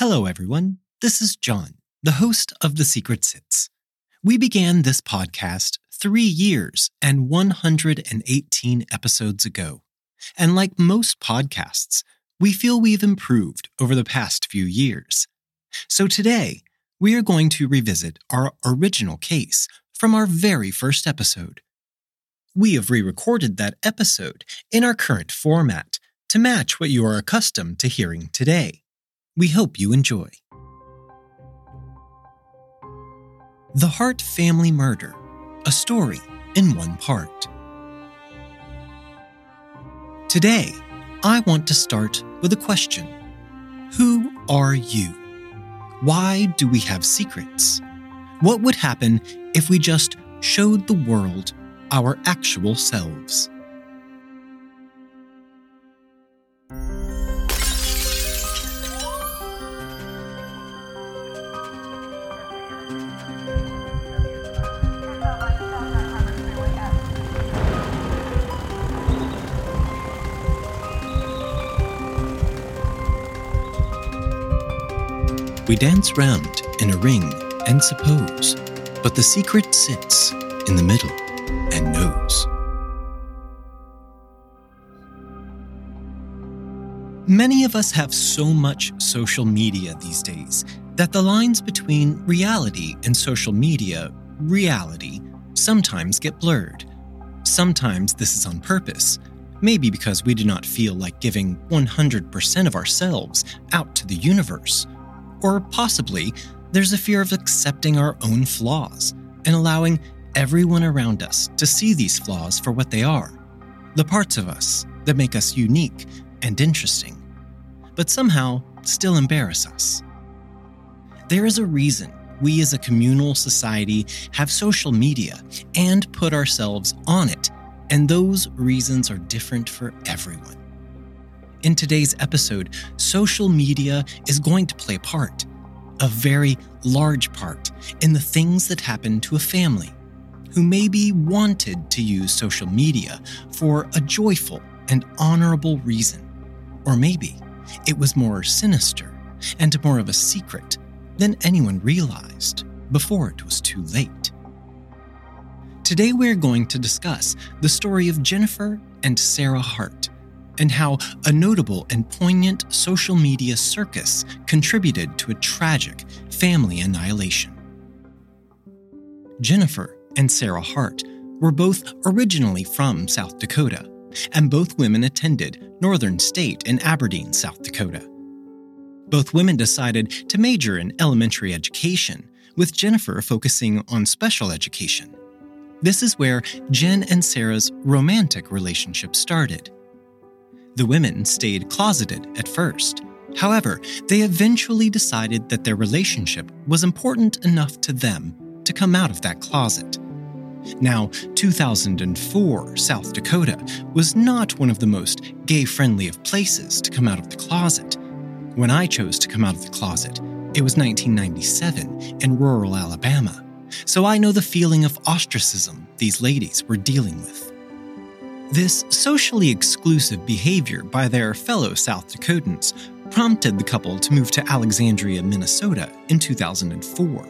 Hello, everyone. This is John, the host of The Secret Sits. We began this podcast three years and 118 episodes ago. And like most podcasts, we feel we've improved over the past few years. So today, we are going to revisit our original case from our very first episode. We have re recorded that episode in our current format to match what you are accustomed to hearing today. We hope you enjoy. The Hart Family Murder, a story in one part. Today, I want to start with a question Who are you? Why do we have secrets? What would happen if we just showed the world our actual selves? We dance round in a ring and suppose, but the secret sits in the middle and knows. Many of us have so much social media these days that the lines between reality and social media, reality, sometimes get blurred. Sometimes this is on purpose, maybe because we do not feel like giving 100% of ourselves out to the universe. Or possibly, there's a fear of accepting our own flaws and allowing everyone around us to see these flaws for what they are the parts of us that make us unique and interesting, but somehow still embarrass us. There is a reason we as a communal society have social media and put ourselves on it, and those reasons are different for everyone. In today's episode, social media is going to play a part, a very large part, in the things that happen to a family who maybe wanted to use social media for a joyful and honorable reason. Or maybe it was more sinister and more of a secret than anyone realized before it was too late. Today, we're going to discuss the story of Jennifer and Sarah Hart and how a notable and poignant social media circus contributed to a tragic family annihilation. Jennifer and Sarah Hart were both originally from South Dakota, and both women attended Northern State in Aberdeen, South Dakota. Both women decided to major in elementary education, with Jennifer focusing on special education. This is where Jen and Sarah's romantic relationship started. The women stayed closeted at first. However, they eventually decided that their relationship was important enough to them to come out of that closet. Now, 2004 South Dakota was not one of the most gay friendly of places to come out of the closet. When I chose to come out of the closet, it was 1997 in rural Alabama, so I know the feeling of ostracism these ladies were dealing with. This socially exclusive behavior by their fellow South Dakotans prompted the couple to move to Alexandria, Minnesota in 2004.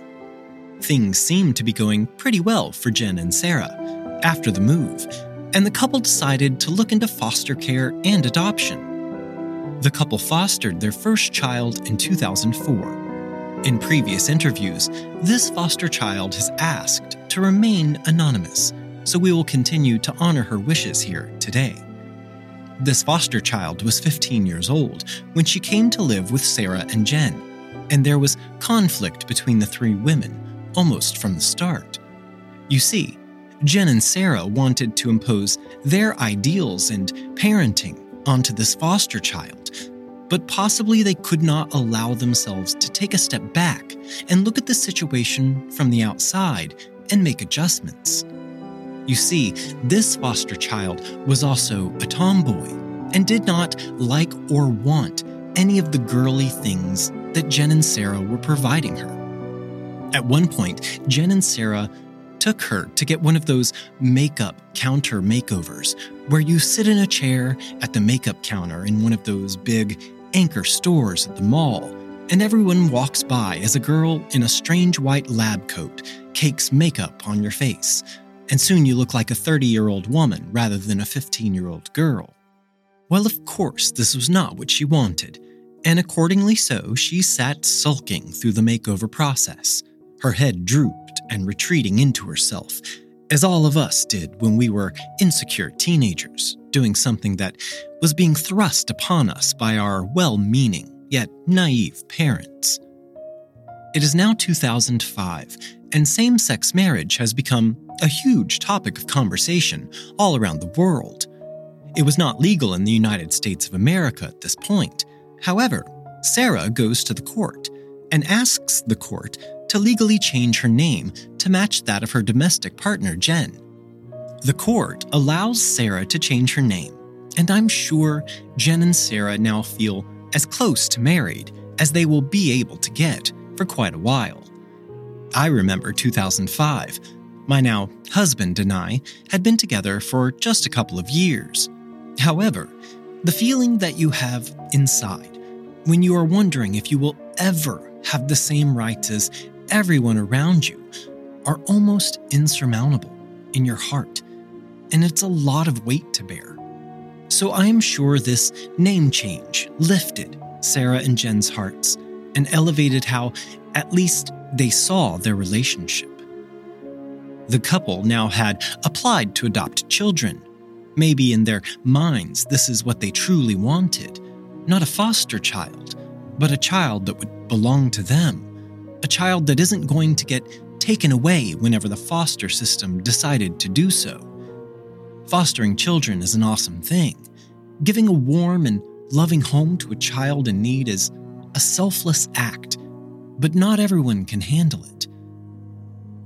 Things seemed to be going pretty well for Jen and Sarah after the move, and the couple decided to look into foster care and adoption. The couple fostered their first child in 2004. In previous interviews, this foster child has asked to remain anonymous so we will continue to honor her wishes here today. This foster child was 15 years old when she came to live with Sarah and Jen, and there was conflict between the three women almost from the start. You see, Jen and Sarah wanted to impose their ideals and parenting onto this foster child, but possibly they could not allow themselves to take a step back and look at the situation from the outside and make adjustments. You see, this foster child was also a tomboy and did not like or want any of the girly things that Jen and Sarah were providing her. At one point, Jen and Sarah took her to get one of those makeup counter makeovers where you sit in a chair at the makeup counter in one of those big anchor stores at the mall and everyone walks by as a girl in a strange white lab coat cakes makeup on your face, and soon you look like a 30 year old woman rather than a 15 year old girl. Well, of course, this was not what she wanted, and accordingly so, she sat sulking through the makeover process, her head drooped and retreating into herself, as all of us did when we were insecure teenagers, doing something that was being thrust upon us by our well meaning yet naive parents. It is now 2005, and same sex marriage has become a huge topic of conversation all around the world. It was not legal in the United States of America at this point. However, Sarah goes to the court and asks the court to legally change her name to match that of her domestic partner, Jen. The court allows Sarah to change her name, and I'm sure Jen and Sarah now feel as close to married as they will be able to get for quite a while. I remember 2005. My now husband and I had been together for just a couple of years. However, the feeling that you have inside when you are wondering if you will ever have the same rights as everyone around you are almost insurmountable in your heart, and it's a lot of weight to bear. So I am sure this name change lifted Sarah and Jen's hearts and elevated how, at least, they saw their relationship. The couple now had applied to adopt children. Maybe in their minds, this is what they truly wanted not a foster child, but a child that would belong to them, a child that isn't going to get taken away whenever the foster system decided to do so. Fostering children is an awesome thing. Giving a warm and loving home to a child in need is a selfless act, but not everyone can handle it.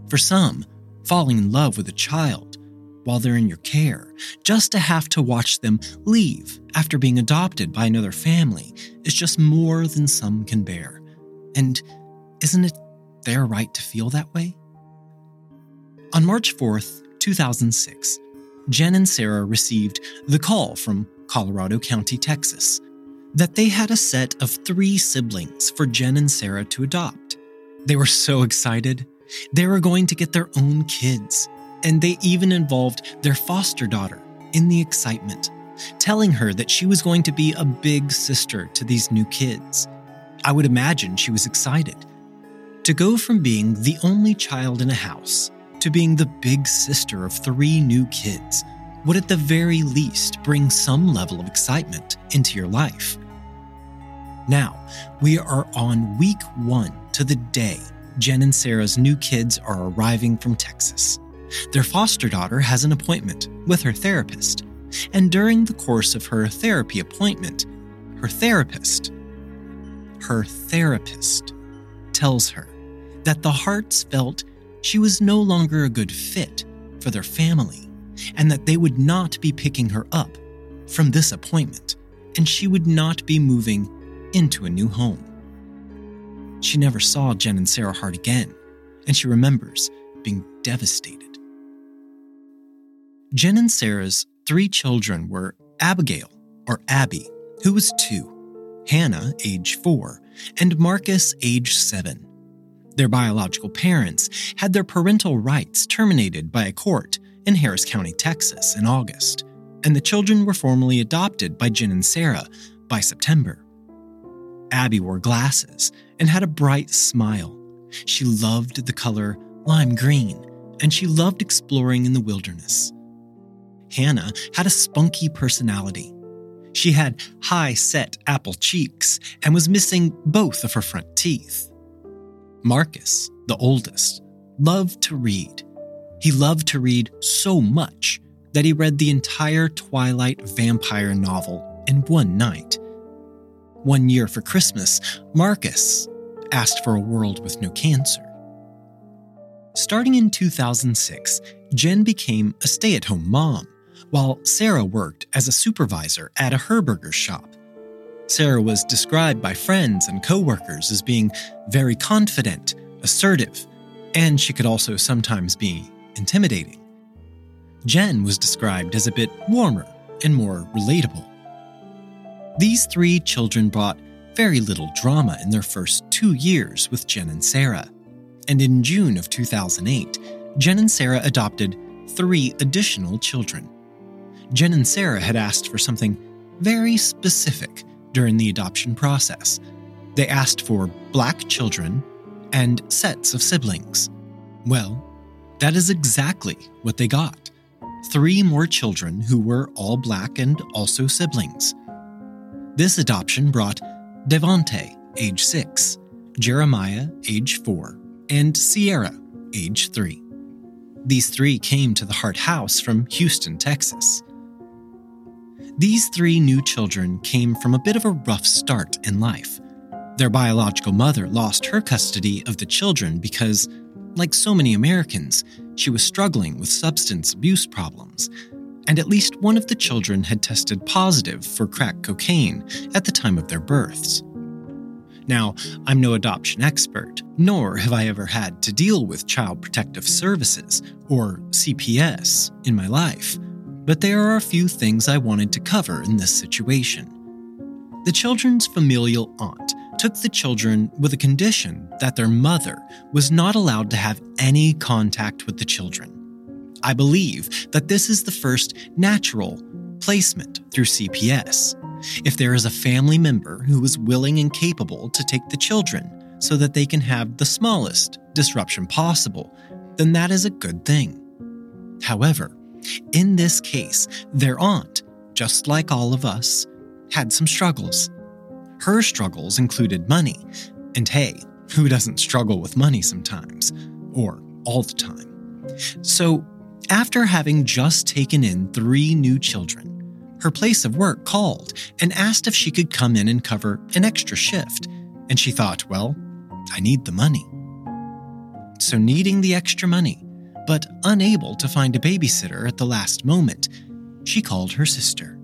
For some, falling in love with a child while they're in your care, just to have to watch them leave after being adopted by another family, is just more than some can bear. And isn't it their right to feel that way? On March 4th, 2006, Jen and Sarah received the call from Colorado County, Texas, that they had a set of three siblings for Jen and Sarah to adopt. They were so excited. They were going to get their own kids, and they even involved their foster daughter in the excitement, telling her that she was going to be a big sister to these new kids. I would imagine she was excited. To go from being the only child in a house to being the big sister of three new kids would at the very least bring some level of excitement into your life. Now, we are on week one to the day Jen and Sarah's new kids are arriving from Texas. Their foster daughter has an appointment with her therapist, and during the course of her therapy appointment, her therapist, her therapist, tells her that the Harts felt she was no longer a good fit for their family, and that they would not be picking her up from this appointment, and she would not be moving into a new home. She never saw Jen and Sarah Hart again, and she remembers being devastated. Jen and Sarah's three children were Abigail, or Abby, who was two, Hannah, age four, and Marcus, age seven. Their biological parents had their parental rights terminated by a court in Harris County, Texas, in August, and the children were formally adopted by Jen and Sarah by September. Abby wore glasses and had a bright smile. She loved the color lime green, and she loved exploring in the wilderness. Hannah had a spunky personality. She had high set apple cheeks and was missing both of her front teeth. Marcus, the oldest, loved to read. He loved to read so much that he read the entire Twilight vampire novel in one night. One year for Christmas, Marcus asked for a world with no cancer. Starting in 2006, Jen became a stay at home mom, while Sarah worked as a supervisor at a Herberger shop. Sarah was described by friends and coworkers as being very confident, assertive, and she could also sometimes be intimidating. Jen was described as a bit warmer and more relatable. These three children brought very little drama in their first two years with Jen and Sarah. And in June of 2008, Jen and Sarah adopted three additional children. Jen and Sarah had asked for something very specific during the adoption process. They asked for black children and sets of siblings. Well, that is exactly what they got three more children who were all black and also siblings. This adoption brought Devonte, age 6, Jeremiah, age 4, and Sierra, age 3. These three came to the Hart House from Houston, Texas. These three new children came from a bit of a rough start in life. Their biological mother lost her custody of the children because, like so many Americans, she was struggling with substance abuse problems, and at least one of the children had tested positive for crack cocaine at the time of their births. Now, I'm no adoption expert, nor have I ever had to deal with Child Protective Services, or CPS, in my life, but there are a few things I wanted to cover in this situation. The children's familial aunt took the children with a condition that their mother was not allowed to have any contact with the children. I believe that this is the first natural placement through CPS. If there is a family member who is willing and capable to take the children so that they can have the smallest disruption possible, then that is a good thing. However, in this case, their aunt, just like all of us, had some struggles. Her struggles included money, and hey, who doesn't struggle with money sometimes? Or all the time? So, after having just taken in three new children, her place of work called and asked if she could come in and cover an extra shift, and she thought, well, I need the money. So, needing the extra money, but unable to find a babysitter at the last moment, she called her sister,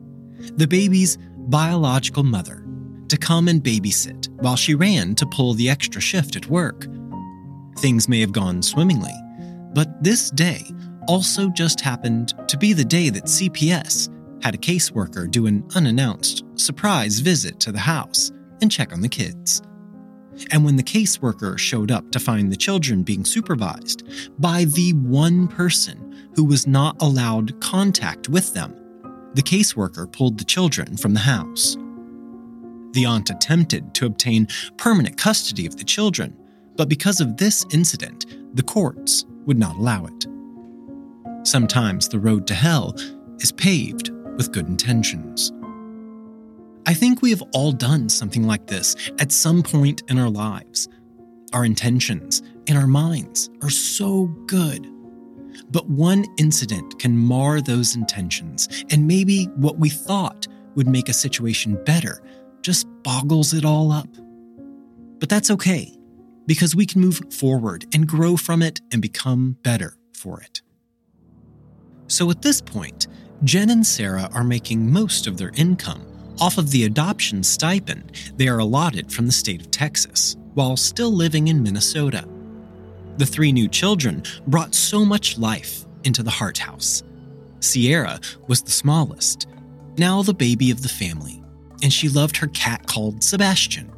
the baby's biological mother, to come and babysit while she ran to pull the extra shift at work. Things may have gone swimmingly, but this day also just happened to be the day that CPS had a caseworker do an unannounced surprise visit to the house and check on the kids. And when the caseworker showed up to find the children being supervised by the one person who was not allowed contact with them, the caseworker pulled the children from the house. The aunt attempted to obtain permanent custody of the children, but because of this incident, the courts would not allow it. Sometimes the road to hell is paved with good intentions. I think we have all done something like this at some point in our lives. Our intentions in our minds are so good. But one incident can mar those intentions, and maybe what we thought would make a situation better just boggles it all up. But that's okay, because we can move forward and grow from it and become better for it. So at this point, Jen and Sarah are making most of their income off of the adoption stipend they are allotted from the state of Texas, while still living in Minnesota. The three new children brought so much life into the Hart House. Sierra was the smallest, now the baby of the family, and she loved her cat called Sebastian.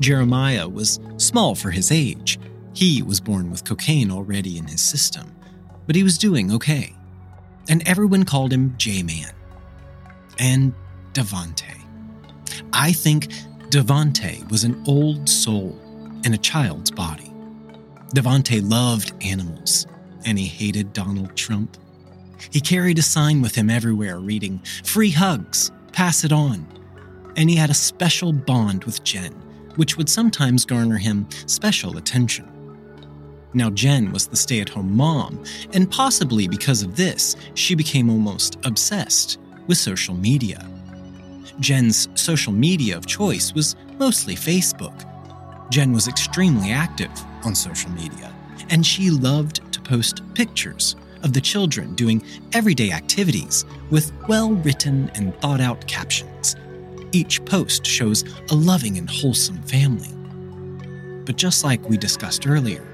Jeremiah was small for his age. He was born with cocaine already in his system, but he was doing okay. And everyone called him J Man. And Devonte. I think Devonte was an old soul in a child's body. Devonte loved animals, and he hated Donald Trump. He carried a sign with him everywhere reading, Free hugs, pass it on. And he had a special bond with Jen, which would sometimes garner him special attention. Now, Jen was the stay at home mom, and possibly because of this, she became almost obsessed with social media. Jen's social media of choice was mostly Facebook. Jen was extremely active on social media, and she loved to post pictures of the children doing everyday activities with well written and thought out captions. Each post shows a loving and wholesome family. But just like we discussed earlier,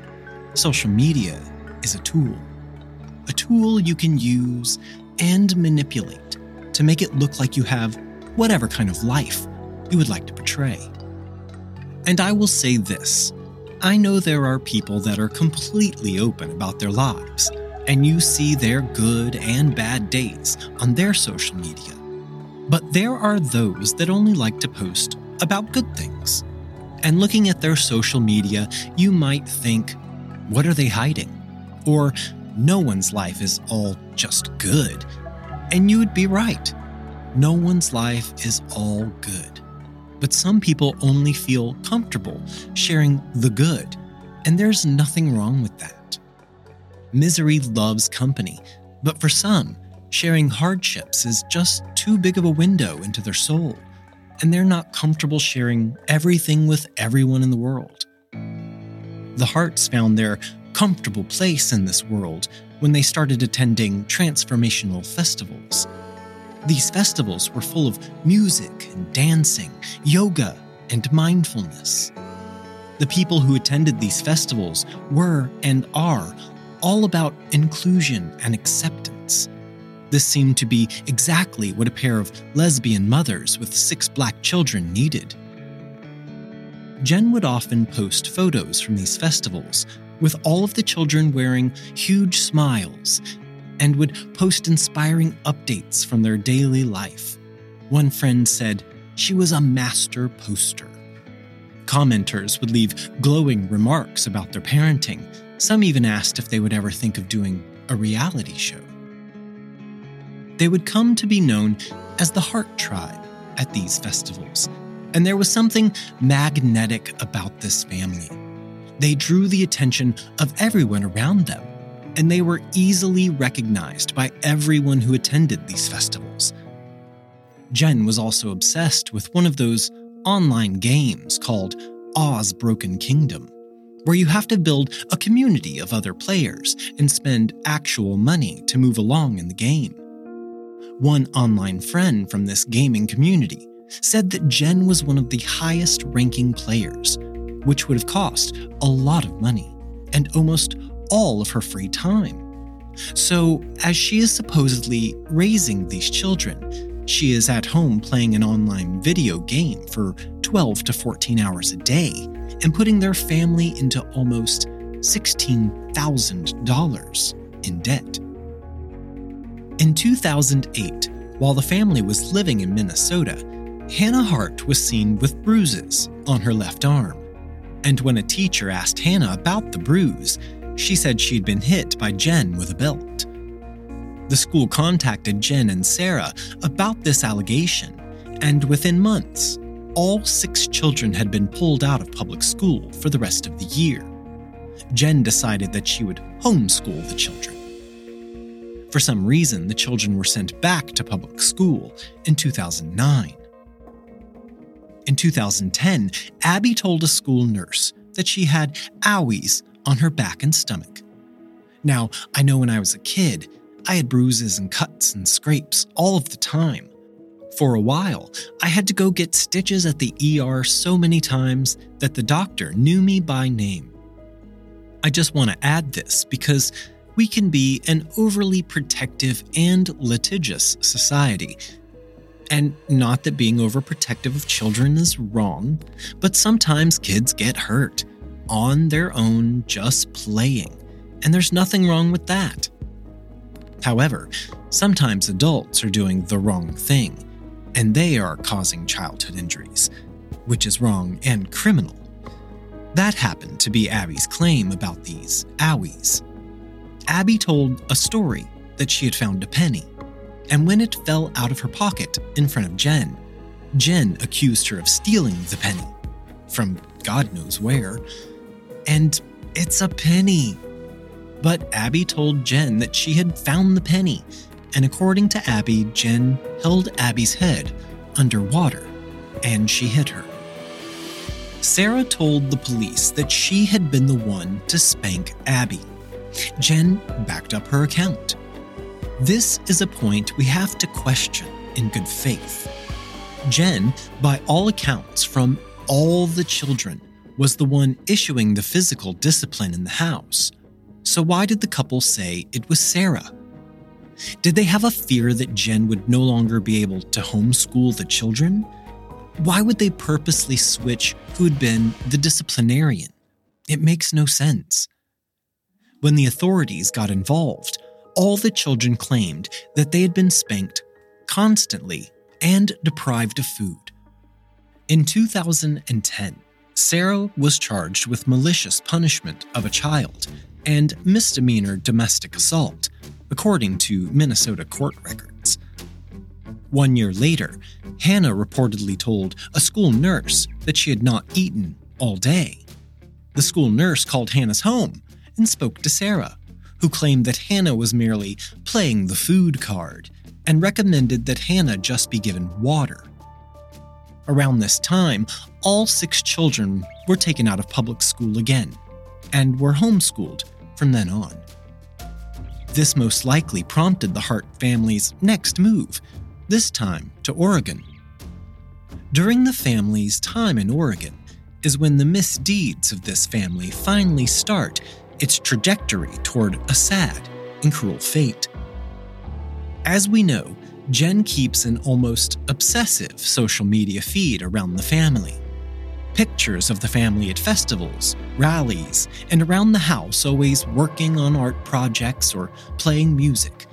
social media is a tool. A tool you can use and manipulate to make it look like you have whatever kind of life you would like to portray. And I will say this I know there are people that are completely open about their lives, and you see their good and bad days on their social media. But there are those that only like to post about good things. And looking at their social media, you might think, what are they hiding? Or, no one's life is all just good. And you would be right. No one's life is all good. But some people only feel comfortable sharing the good, and there's nothing wrong with that. Misery loves company, but for some, sharing hardships is just too big of a window into their soul, and they're not comfortable sharing everything with everyone in the world. The Harts found their comfortable place in this world when they started attending transformational festivals. These festivals were full of music and dancing, yoga, and mindfulness. The people who attended these festivals were and are all about inclusion and acceptance. This seemed to be exactly what a pair of lesbian mothers with six black children needed. Jen would often post photos from these festivals with all of the children wearing huge smiles and would post inspiring updates from their daily life. One friend said she was a master poster. Commenters would leave glowing remarks about their parenting. Some even asked if they would ever think of doing a reality show. They would come to be known as the Hart Tribe at these festivals, and there was something magnetic about this family. They drew the attention of everyone around them, and they were easily recognized by everyone who attended these festivals. Jen was also obsessed with one of those online games called Oz Broken Kingdom, where you have to build a community of other players and spend actual money to move along in the game. One online friend from this gaming community said that Jen was one of the highest ranking players, which would have cost a lot of money and almost all of her free time. So, as she is supposedly raising these children, she is at home playing an online video game for 12 to 14 hours a day and putting their family into almost $16,000 in debt. In 2008, while the family was living in Minnesota, Hannah Hart was seen with bruises on her left arm. And when a teacher asked Hannah about the bruise, she said she'd been hit by Jen with a belt. The school contacted Jen and Sarah about this allegation, and within months, all six children had been pulled out of public school for the rest of the year. Jen decided that she would homeschool the children. For some reason, the children were sent back to public school in 2009. In 2010, Abby told a school nurse that she had owies on her back and stomach. Now, I know when I was a kid, I had bruises and cuts and scrapes all of the time. For a while, I had to go get stitches at the ER so many times that the doctor knew me by name. I just want to add this because we can be an overly protective and litigious society. And not that being overprotective of children is wrong, but sometimes kids get hurt on their own just playing, and there's nothing wrong with that. However, sometimes adults are doing the wrong thing, and they are causing childhood injuries, which is wrong and criminal. That happened to be Abby's claim about these owies. Abby told a story that she had found a penny, and when it fell out of her pocket in front of Jen, Jen accused her of stealing the penny from God knows where. And it's a penny. But Abby told Jen that she had found the penny, and according to Abby, Jen held Abby's head underwater and she hit her. Sarah told the police that she had been the one to spank Abby Jen backed up her account. This is a point we have to question in good faith. Jen, by all accounts, from all the children, was the one issuing the physical discipline in the house. So, why did the couple say it was Sarah? Did they have a fear that Jen would no longer be able to homeschool the children? Why would they purposely switch who had been the disciplinarian? It makes no sense. When the authorities got involved, all the children claimed that they had been spanked constantly and deprived of food. In 2010, Sarah was charged with malicious punishment of a child and misdemeanor domestic assault, according to Minnesota court records. One year later, Hannah reportedly told a school nurse that she had not eaten all day. The school nurse called Hannah's home and spoke to Sarah, who claimed that Hannah was merely playing the food card and recommended that Hannah just be given water. Around this time, all six children were taken out of public school again and were homeschooled from then on. This most likely prompted the Hart family's next move, this time to Oregon. During the family's time in Oregon is when the misdeeds of this family finally start its trajectory toward a sad and cruel fate. As we know, Jen keeps an almost obsessive social media feed around the family. Pictures of the family at festivals, rallies, and around the house, always working on art projects or playing music.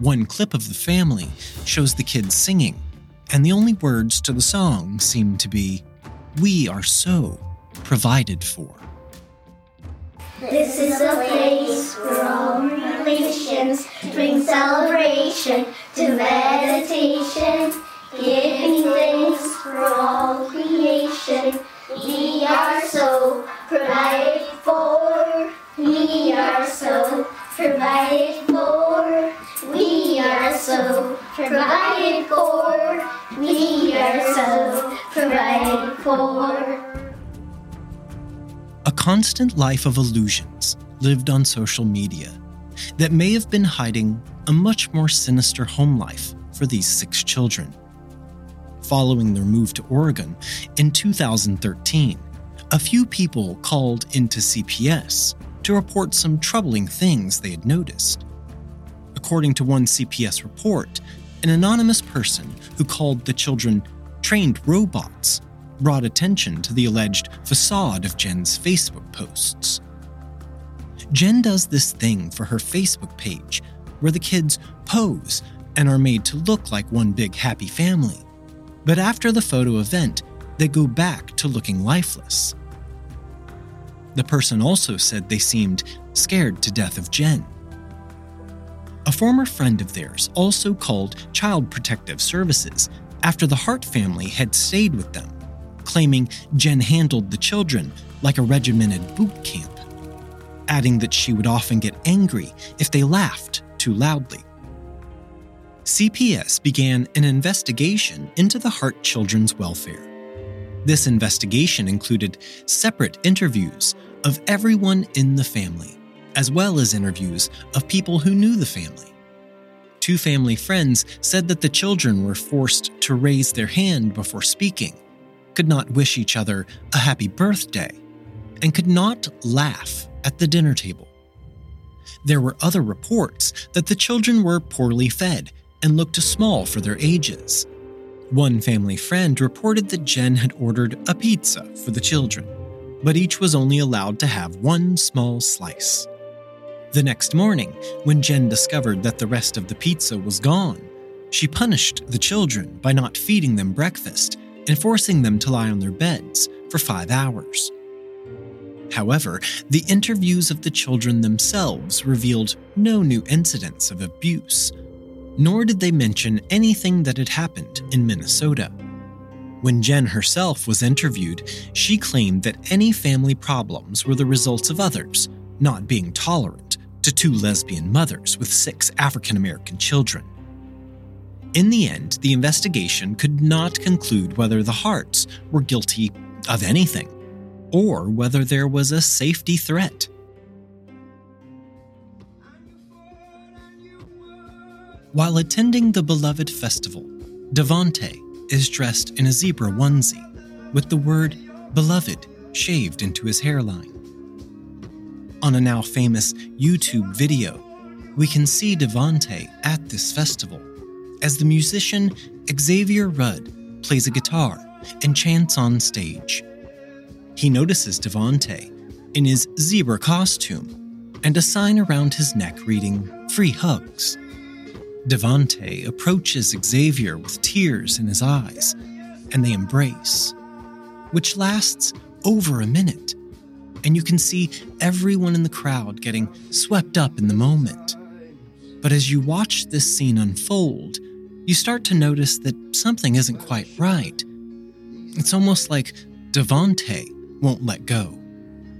One clip of the family shows the kids singing, and the only words to the song seem to be, We are so provided for. This is a place for all relations bring celebration to meditation, giving thanks for all creation. We are so provided for. We are so provided for. We are so provided for. We are so provided for. Constant life of illusions lived on social media that may have been hiding a much more sinister home life for these six children. Following their move to Oregon in 2013, a few people called into CPS to report some troubling things they had noticed. According to one CPS report, an anonymous person who called the children trained robots brought attention to the alleged facade of Jen's Facebook posts. Jen does this thing for her Facebook page where the kids pose and are made to look like one big happy family. But after the photo event, they go back to looking lifeless. The person also said they seemed scared to death of Jen. A former friend of theirs also called Child Protective Services after the Hart family had stayed with them claiming Jen handled the children like a regimented boot camp, adding that she would often get angry if they laughed too loudly. CPS began an investigation into the Hart children's welfare. This investigation included separate interviews of everyone in the family, as well as interviews of people who knew the family. Two family friends said that the children were forced to raise their hand before speaking could not wish each other a happy birthday, and could not laugh at the dinner table. There were other reports that the children were poorly fed and looked small for their ages. One family friend reported that Jen had ordered a pizza for the children, but each was only allowed to have one small slice. The next morning, when Jen discovered that the rest of the pizza was gone, she punished the children by not feeding them breakfast and forcing them to lie on their beds for five hours. However, the interviews of the children themselves revealed no new incidents of abuse, nor did they mention anything that had happened in Minnesota. When Jen herself was interviewed, she claimed that any family problems were the results of others not being tolerant to two lesbian mothers with six African American children. In the end, the investigation could not conclude whether the Harts were guilty of anything or whether there was a safety threat. While attending the beloved festival, Devonte is dressed in a zebra onesie with the word beloved shaved into his hairline. On a now famous YouTube video, we can see Devonte at this festival as the musician Xavier Rudd plays a guitar and chants on stage. He notices Devonte in his zebra costume and a sign around his neck reading, Free Hugs. Devonte approaches Xavier with tears in his eyes, and they embrace, which lasts over a minute. And you can see everyone in the crowd getting swept up in the moment. But as you watch this scene unfold, you start to notice that something isn't quite right. It's almost like Devonte won't let go,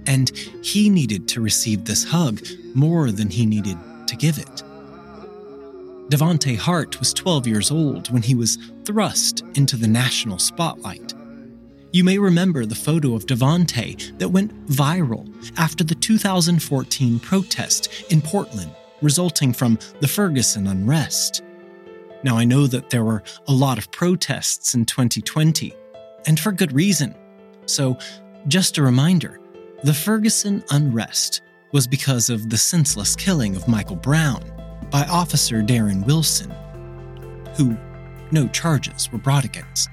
and he needed to receive this hug more than he needed to give it. Devonte Hart was 12 years old when he was thrust into the national spotlight. You may remember the photo of Devonte that went viral after the 2014 protest in Portland, resulting from the Ferguson unrest. Now, I know that there were a lot of protests in 2020, and for good reason. So, just a reminder the Ferguson unrest was because of the senseless killing of Michael Brown by Officer Darren Wilson, who no charges were brought against.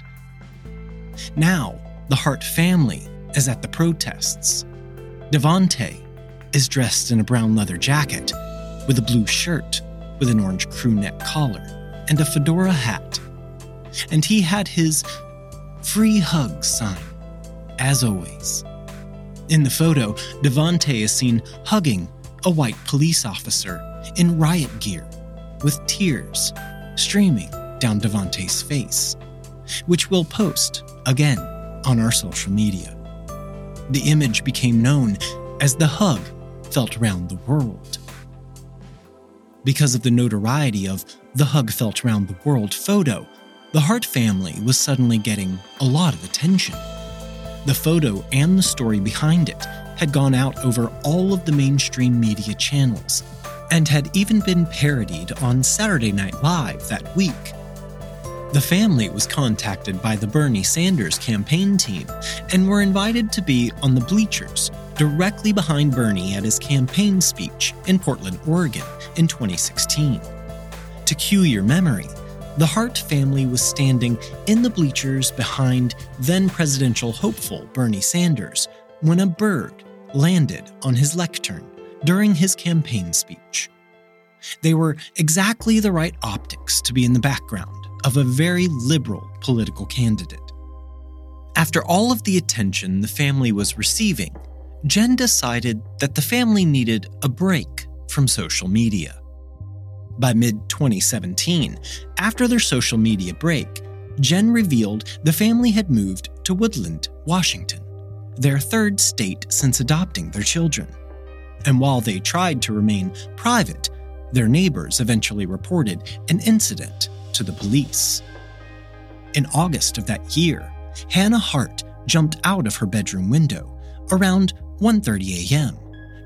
Now, the Hart family is at the protests. Devonte is dressed in a brown leather jacket with a blue shirt with an orange crew neck collar and a fedora hat. And he had his free hug sign, as always. In the photo, Devonte is seen hugging a white police officer in riot gear with tears streaming down Devonte's face, which we'll post again on our social media. The image became known as the hug felt around the world. Because of the notoriety of the hug felt round the world photo, the Hart family was suddenly getting a lot of attention. The photo and the story behind it had gone out over all of the mainstream media channels and had even been parodied on Saturday Night Live that week. The family was contacted by the Bernie Sanders campaign team and were invited to be on the bleachers directly behind Bernie at his campaign speech in Portland, Oregon in 2016. To cue your memory, the Hart family was standing in the bleachers behind then presidential hopeful Bernie Sanders when a bird landed on his lectern during his campaign speech. They were exactly the right optics to be in the background of a very liberal political candidate. After all of the attention the family was receiving, Jen decided that the family needed a break from social media. By mid 2017, after their social media break, Jen revealed the family had moved to Woodland, Washington, their third state since adopting their children and while they tried to remain private, their neighbors eventually reported an incident to the police. In August of that year, Hannah Hart jumped out of her bedroom window around 1:30 a.m.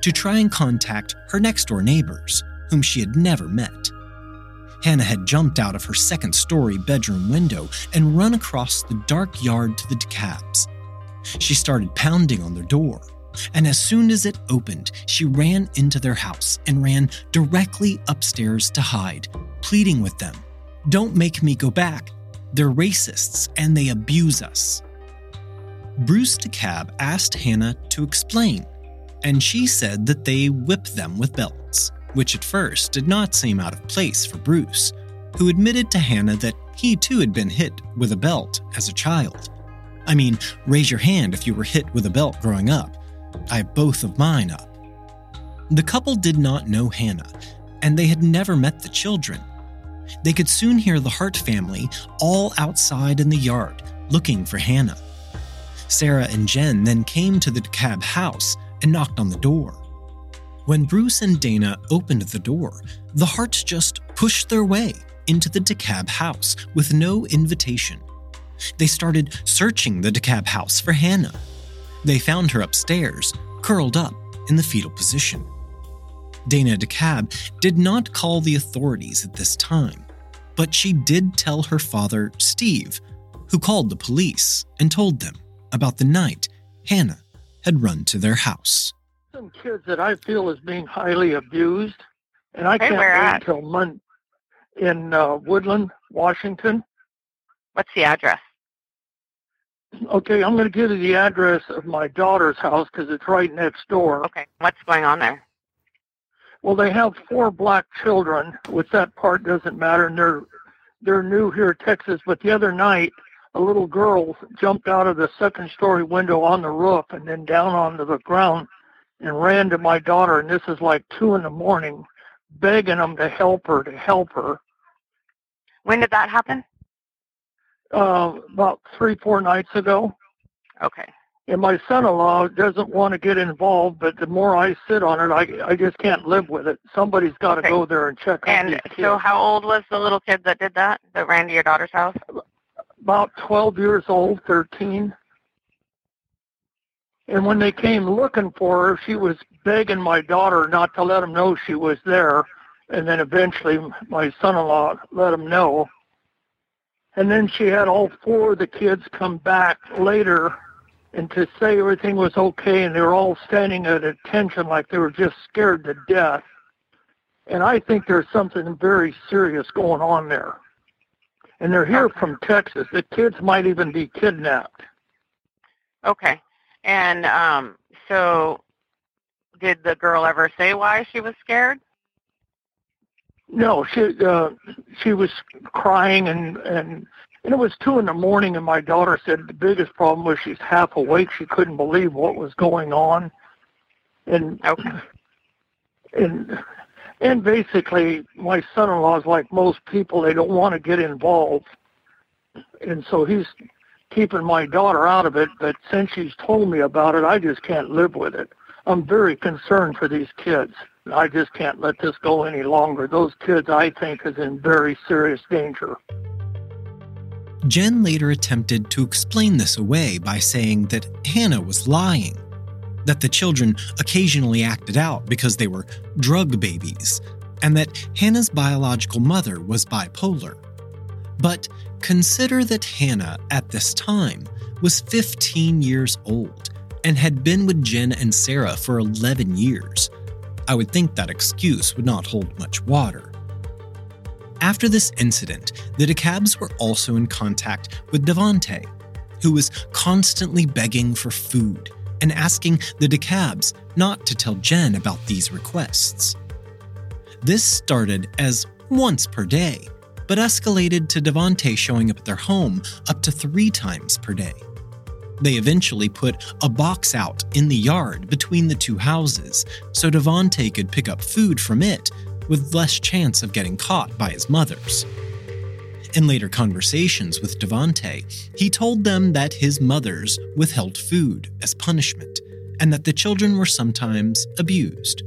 to try and contact her next-door neighbors, whom she had never met. Hannah had jumped out of her second story bedroom window and run across the dark yard to the DeKalbs. She started pounding on their door, and as soon as it opened, she ran into their house and ran directly upstairs to hide, pleading with them Don't make me go back. They're racists and they abuse us. Bruce DeKalb asked Hannah to explain, and she said that they whip them with belts, which at first did not seem out of place for Bruce, who admitted to Hannah that he too had been hit with a belt as a child. I mean, raise your hand if you were hit with a belt growing up. I have both of mine up. The couple did not know Hannah, and they had never met the children. They could soon hear the Hart family all outside in the yard looking for Hannah. Sarah and Jen then came to the DeKalb house and knocked on the door. When Bruce and Dana opened the door, the Harts just pushed their way into the DeKalb house with no invitation. They started searching the DeKalb house for Hannah. They found her upstairs, curled up in the fetal position. Dana DeKalb did not call the authorities at this time, but she did tell her father, Steve, who called the police and told them about the night Hannah had run to their house. Kids that I feel is being highly abused, and I can't wait until Monday in uh, Woodland, Washington. What's the address? Okay, I'm going to give you the address of my daughter's house because it's right next door. Okay. What's going on there? Well, they have four black children, which that part doesn't matter, and they're they're new here in Texas. But the other night, a little girl jumped out of the second story window on the roof and then down onto the ground and ran to my daughter. And this is like two in the morning, begging them to help her, to help her. When did that happen? Uh, about three, four nights ago. Okay. And my son-in-law doesn't want to get involved, but the more I sit on it, I I just can't live with it. Somebody's got to Okay. go there and check on And so, how old was the little kid that did that? That ran to your daughter's house? about 12 years old, 13. And when they came looking for her, she was begging my daughter not to let them know she was there. And then eventually my son-in-law let them know. And then she had all four of the kids come back later and to say everything was okay and they were all standing at attention like they were just scared to death. And I think there's something very serious going on there and they're here from Texas. The kids might even be kidnapped. Okay. And um, so, did the girl ever say why she was scared? No, she uh, she was crying and and and it was two in the morning, and my daughter said the biggest problem was she's half awake. She couldn't believe what was going on, and Okay. and and basically my son-in-law is like most people; they don't want to get involved, and so he's keeping my daughter out of it. But since she's told me about it, I just can't live with it. I'm very concerned for these kids. I just can't let this go any longer. Those kids, I think, is in very serious danger. Jen later attempted to explain this away by saying that Hannah was lying, that the children occasionally acted out because they were drug babies, and that Hannah's biological mother was bipolar. But consider that Hannah, at this time, was 15 years old and had been with Jen and Sarah for 11 years. I would think that excuse would not hold much water. After this incident, the DeKalbs were also in contact with Devonte, who was constantly begging for food and asking the DeKalbs not to tell Jen about these requests. This started as once per day, but escalated to Devonte showing up at their home up to three times per day. They eventually put a box out in the yard between the two houses so Devonte could pick up food from it with less chance of getting caught by his mothers. In later conversations with Devonte, he told them that his mothers withheld food as punishment and that the children were sometimes abused.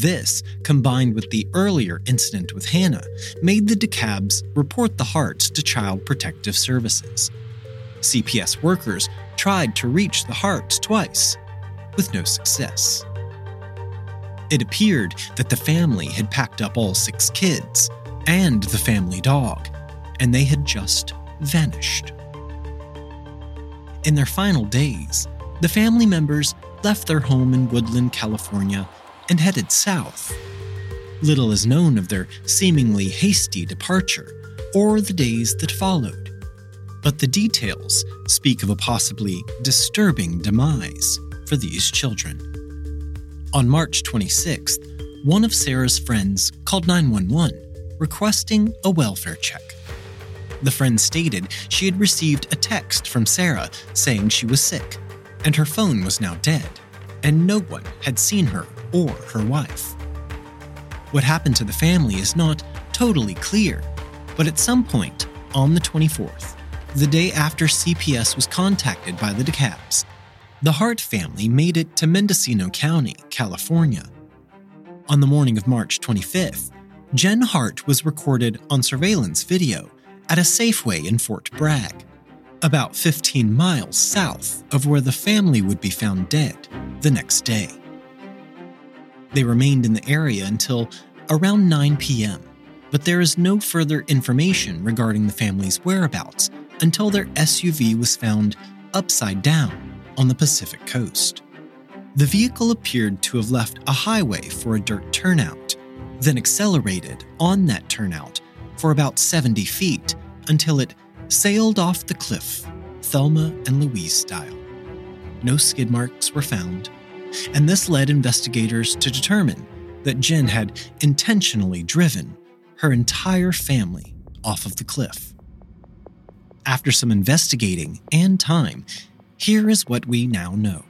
This, combined with the earlier incident with Hannah, made the DeKalbs report the Harts to Child Protective Services. CPS workers tried to reach the Harts twice, with no success. It appeared that the family had packed up all six kids and the family dog, and they had just vanished. In their final days, the family members left their home in Woodland, California, and headed south. Little is known of their seemingly hasty departure or the days that followed, but the details speak of a possibly disturbing demise for these children. On March 26th, one of Sarah's friends called 911 requesting a welfare check. The friend stated she had received a text from Sarah saying she was sick and her phone was now dead, and no one had seen her or her wife. What happened to the family is not totally clear, but at some point on the 24th, the day after CPS was contacted by the DeKalbs, the Hart family made it to Mendocino County, California. On the morning of March 25th, Jen Hart was recorded on surveillance video at a Safeway in Fort Bragg, about 15 miles south of where the family would be found dead the next day. They remained in the area until around 9 p.m., but there is no further information regarding the family's whereabouts until their SUV was found upside down on the Pacific coast. The vehicle appeared to have left a highway for a dirt turnout, then accelerated on that turnout for about 70 feet until it sailed off the cliff Thelma and Louise style. No skid marks were found, and this led investigators to determine that Jen had intentionally driven her entire family off of the cliff. After some investigating and time, here is what we now know.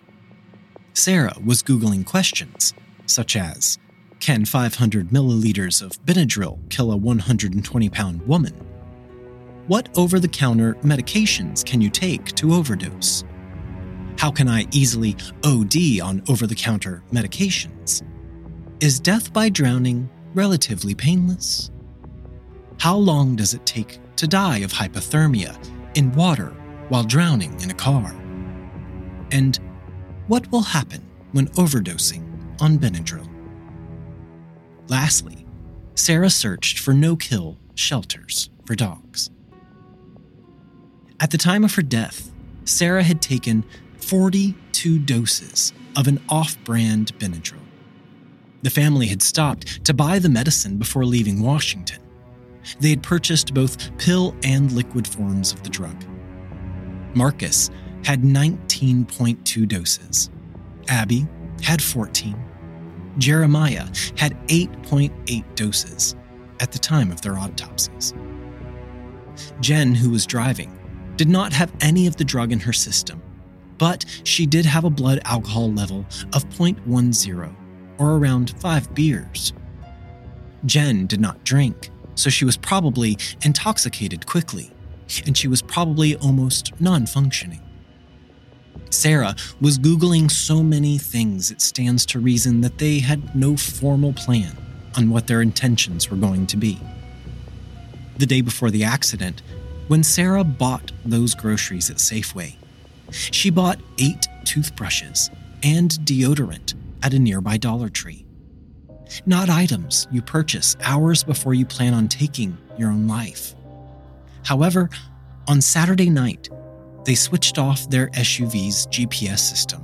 Sarah was Googling questions such as Can 500 milliliters of Benadryl kill a 120 pound woman? What over the counter medications can you take to overdose? How can I easily OD on over the counter medications? Is death by drowning relatively painless? How long does it take to die of hypothermia in water while drowning in a car? And what will happen when overdosing on Benadryl? Lastly, Sarah searched for no kill shelters for dogs. At the time of her death, Sarah had taken 42 doses of an off brand Benadryl. The family had stopped to buy the medicine before leaving Washington. They had purchased both pill and liquid forms of the drug. Marcus had 19.2 doses. Abby had 14. Jeremiah had 8.8 doses at the time of their autopsies. Jen, who was driving, did not have any of the drug in her system, but she did have a blood alcohol level of 0.10, or around five beers. Jen did not drink, so she was probably intoxicated quickly, and she was probably almost non functioning. Sarah was Googling so many things it stands to reason that they had no formal plan on what their intentions were going to be. The day before the accident, when Sarah bought those groceries at Safeway, she bought eight toothbrushes and deodorant at a nearby Dollar Tree. Not items you purchase hours before you plan on taking your own life. However, on Saturday night, they switched off their SUV's GPS system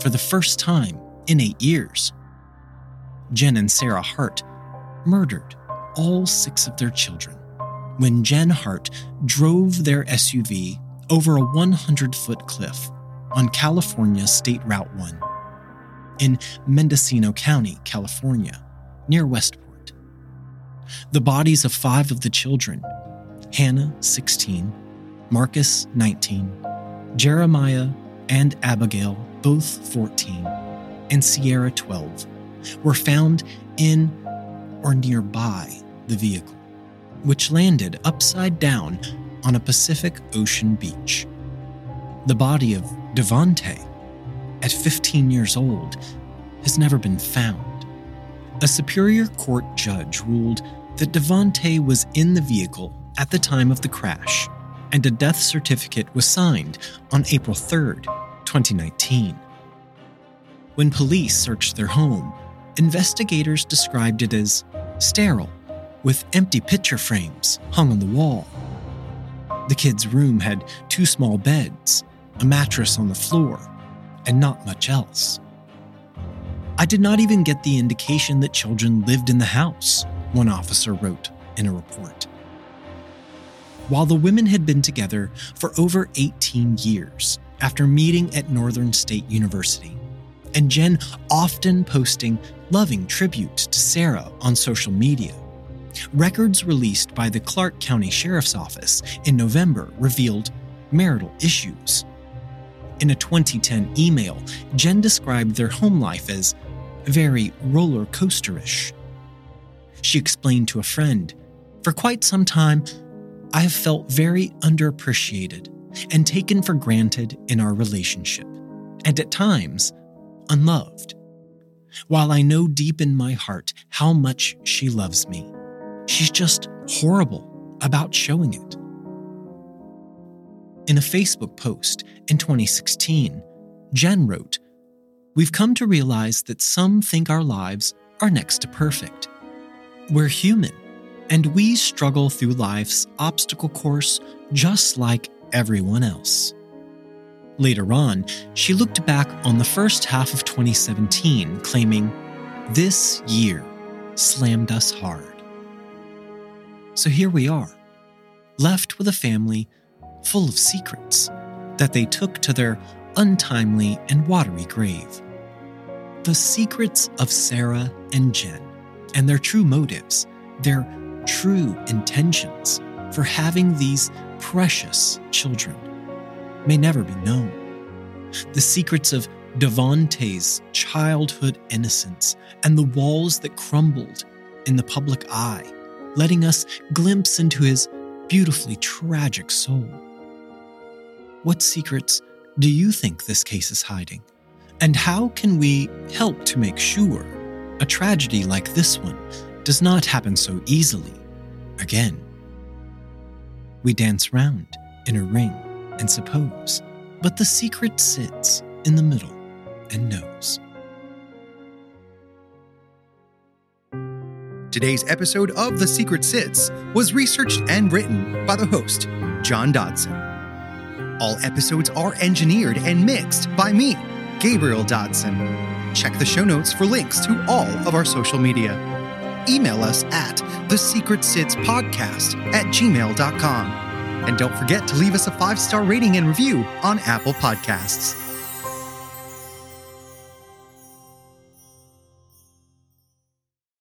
for the first time in eight years. Jen and Sarah Hart murdered all six of their children when Jen Hart drove their SUV over a 100 foot cliff on California State Route 1 in Mendocino County, California, near Westport. The bodies of five of the children Hannah, 16, Marcus, 19, Jeremiah and Abigail, both 14, and Sierra, 12, were found in or nearby the vehicle, which landed upside down on a Pacific Ocean beach. The body of Devonte, at 15 years old, has never been found. A Superior Court judge ruled that Devonte was in the vehicle at the time of the crash and a death certificate was signed on April 3, 2019. When police searched their home, investigators described it as sterile, with empty picture frames hung on the wall. The kids' room had two small beds, a mattress on the floor, and not much else. I did not even get the indication that children lived in the house, one officer wrote in a report. While the women had been together for over 18 years after meeting at Northern State University, and Jen often posting loving tributes to Sarah on social media. Records released by the Clark County Sheriff's Office in November revealed marital issues. In a 2010 email, Jen described their home life as very roller coasterish. She explained to a friend, For quite some time, I have felt very underappreciated and taken for granted in our relationship, and at times, unloved. While I know deep in my heart how much she loves me, she's just horrible about showing it. In a Facebook post in 2016, Jen wrote, We've come to realize that some think our lives are next to perfect. We're human and we struggle through life's obstacle course just like everyone else. Later on, she looked back on the first half of 2017, claiming, This year slammed us hard. So here we are, left with a family full of secrets, that they took to their untimely and watery grave. The secrets of Sarah and Jen, and their true motives, their true intentions for having these precious children, may never be known. The secrets of Devonte's childhood innocence and the walls that crumbled in the public eye, letting us glimpse into his beautifully tragic soul. What secrets do you think this case is hiding? And how can we help to make sure a tragedy like this one does not happen so easily again? We dance round in a ring and suppose, but the secret sits in the middle and knows. Today's episode of The Secret Sits was researched and written by the host, John Dodson. All episodes are engineered and mixed by me, Gabriel Dodson. Check the show notes for links to all of our social media. Email us at the secret sits podcast at gmail.com. And don't forget to leave us a five star rating and review on Apple Podcasts.